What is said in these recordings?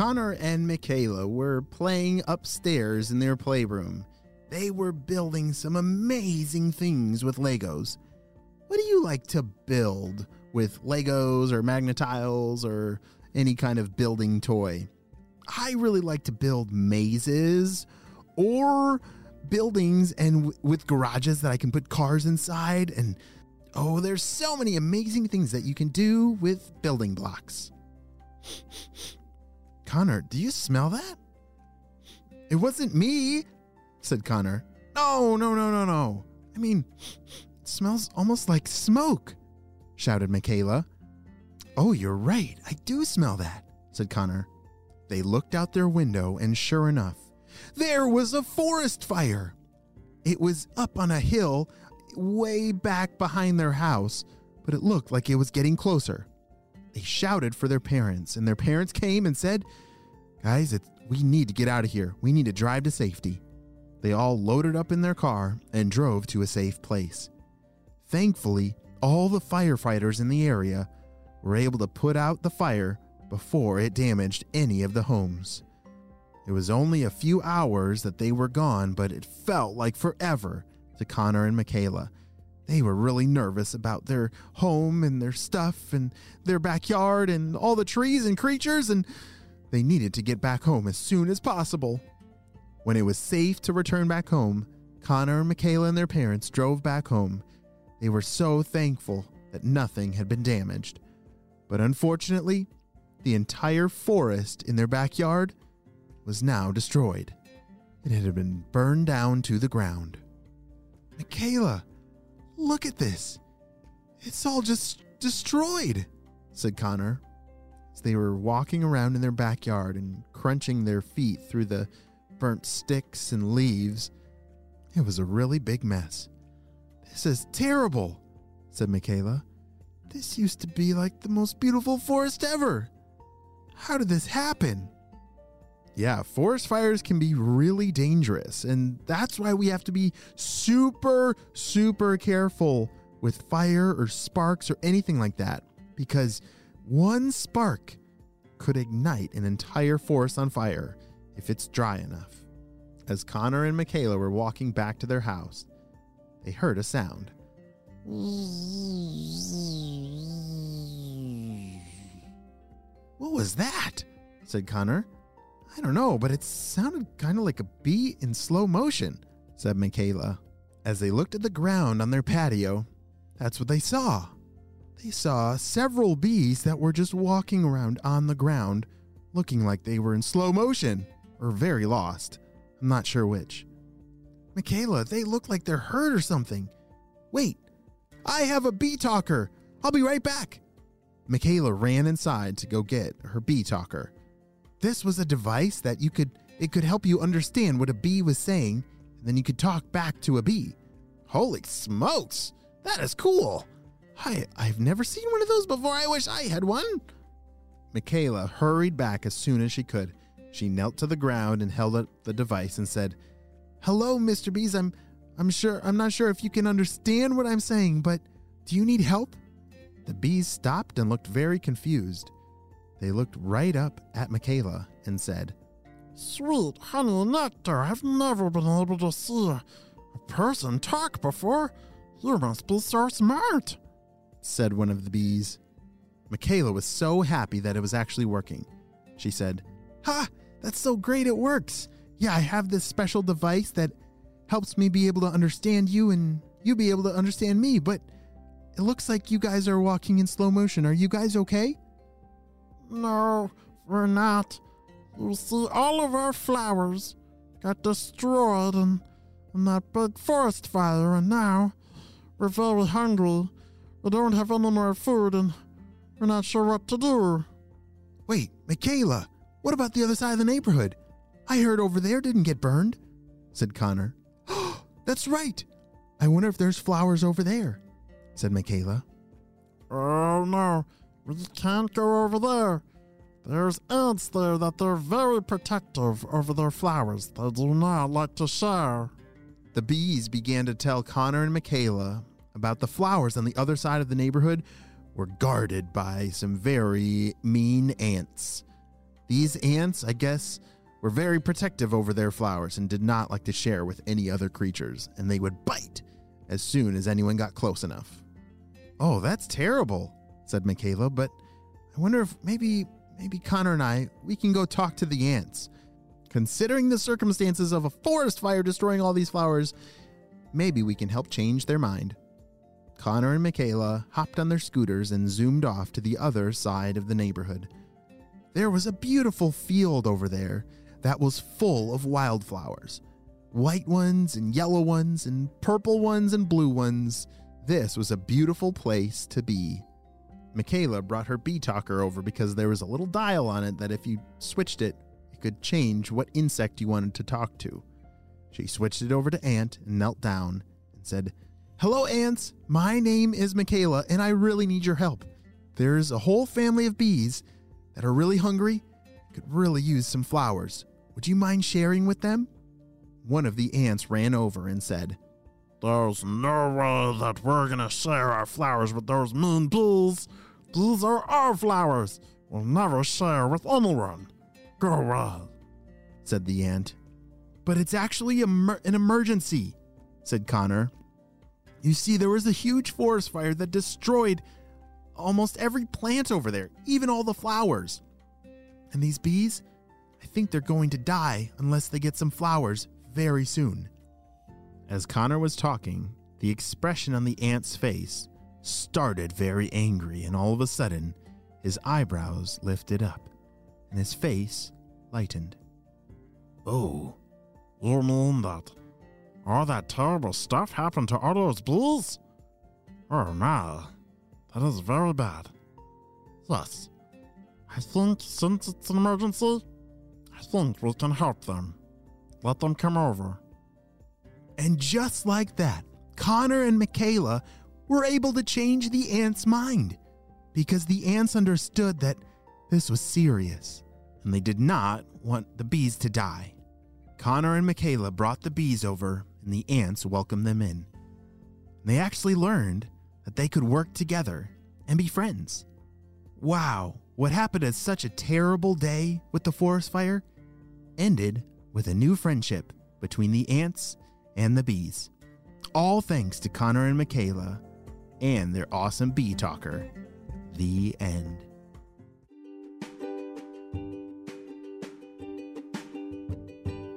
Connor and Michaela were playing upstairs in their playroom. They were building some amazing things with Legos. What do you like to build with Legos or Magnetiles or any kind of building toy? I really like to build mazes or buildings and w- with garages that I can put cars inside and oh, there's so many amazing things that you can do with building blocks. Connor, do you smell that? It wasn't me, said Connor. No, no, no, no, no. I mean, it smells almost like smoke, shouted Michaela. Oh, you're right. I do smell that, said Connor. They looked out their window, and sure enough, there was a forest fire. It was up on a hill way back behind their house, but it looked like it was getting closer. They shouted for their parents, and their parents came and said, Guys, we need to get out of here. We need to drive to safety. They all loaded up in their car and drove to a safe place. Thankfully, all the firefighters in the area were able to put out the fire before it damaged any of the homes. It was only a few hours that they were gone, but it felt like forever to Connor and Michaela. They were really nervous about their home and their stuff and their backyard and all the trees and creatures, and they needed to get back home as soon as possible. When it was safe to return back home, Connor, Michaela, and their parents drove back home. They were so thankful that nothing had been damaged. But unfortunately, the entire forest in their backyard was now destroyed. It had been burned down to the ground. Michaela, look at this. It's all just destroyed, said Connor. As they were walking around in their backyard and crunching their feet through the burnt sticks and leaves, it was a really big mess. This is terrible, said Michaela. This used to be like the most beautiful forest ever. How did this happen? Yeah, forest fires can be really dangerous, and that's why we have to be super, super careful with fire or sparks or anything like that, because one spark could ignite an entire forest on fire if it's dry enough. As Connor and Michaela were walking back to their house, they heard a sound. What was that? said Connor. I don't know, but it sounded kind of like a bee in slow motion, said Michaela. As they looked at the ground on their patio, that's what they saw. They saw several bees that were just walking around on the ground, looking like they were in slow motion or very lost. I'm not sure which. Michaela, they look like they're hurt or something. Wait, I have a bee talker. I'll be right back. Michaela ran inside to go get her bee talker. This was a device that you could it could help you understand what a bee was saying, and then you could talk back to a bee. Holy smokes! That is cool. I I've never seen one of those before. I wish I had one. Michaela hurried back as soon as she could. She knelt to the ground and held up the device and said, "Hello, Mr. Bees. I'm I'm sure I'm not sure if you can understand what I'm saying, but do you need help?" The bees stopped and looked very confused. They looked right up at Michaela and said, Sweet honey nectar, I've never been able to see a person talk before. You must be so smart, said one of the bees. Michaela was so happy that it was actually working. She said, Ha! That's so great it works. Yeah, I have this special device that helps me be able to understand you and you'd be able to understand me, but it looks like you guys are walking in slow motion. Are you guys okay? No, we're not. You see, all of our flowers got destroyed in, in that big forest fire, and now we're very hungry. We don't have any more food, and we're not sure what to do. Wait, Michaela, what about the other side of the neighborhood? I heard over there didn't get burned, said Connor. That's right. I wonder if there's flowers over there, said Michaela. Oh no, we can't go over there. There's ants there that they're very protective over their flowers. They do not like to share. The bees began to tell Connor and Michaela about the flowers on the other side of the neighborhood were guarded by some very mean ants. These ants, I guess, were very protective over their flowers and did not like to share with any other creatures, and they would bite as soon as anyone got close enough. Oh, that's terrible, said Michaela, but I wonder if maybe maybe Connor and I we can go talk to the ants. Considering the circumstances of a forest fire destroying all these flowers, maybe we can help change their mind. Connor and Michaela hopped on their scooters and zoomed off to the other side of the neighborhood. There was a beautiful field over there that was full of wildflowers white ones and yellow ones and purple ones and blue ones. This was a beautiful place to be. Michaela brought her bee talker over because there was a little dial on it that if you switched it, it could change what insect you wanted to talk to. She switched it over to Ant and knelt down and said, Hello, ants. My name is Michaela, and I really need your help. There's a whole family of bees that are really hungry, could really use some flowers. Would you mind sharing with them? One of the ants ran over and said, There's no way that we're gonna share our flowers with those mean bees. These are our flowers. We'll never share with anyone. Go away, said the ant. But it's actually an emergency, said Connor. You see, there was a huge forest fire that destroyed almost every plant over there, even all the flowers. And these bees, I think they're going to die unless they get some flowers very soon. As Connor was talking, the expression on the ant's face started very angry, and all of a sudden, his eyebrows lifted up and his face lightened. Oh, you mean that all that terrible stuff happened to all those bees? Oh no, that is very bad. Yes, I think since it's an emergency, I think we can help them. Let them come over. And just like that, Connor and Michaela were able to change the ant's mind because the ants understood that this was serious and they did not want the bees to die. Connor and Michaela brought the bees over and the ants welcomed them in. They actually learned that they could work together and be friends. Wow, what happened as such a terrible day with the forest fire ended with a new friendship between the ants and the bees. All thanks to Connor and Michaela and their awesome bee talker. The end.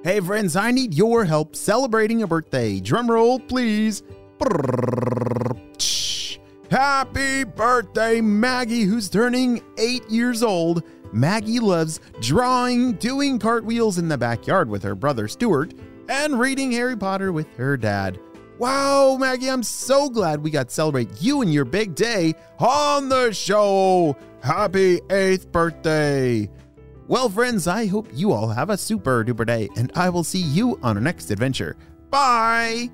Hey friends, I need your help celebrating a birthday. Drum roll, please. Happy birthday, Maggie, who's turning eight years old. Maggie loves drawing, doing cartwheels in the backyard with her brother Stuart, and reading Harry Potter with her dad. Wow, Maggie, I'm so glad we got to celebrate you and your big day on the show. Happy eighth birthday. Well, friends, I hope you all have a super duper day, and I will see you on our next adventure. Bye.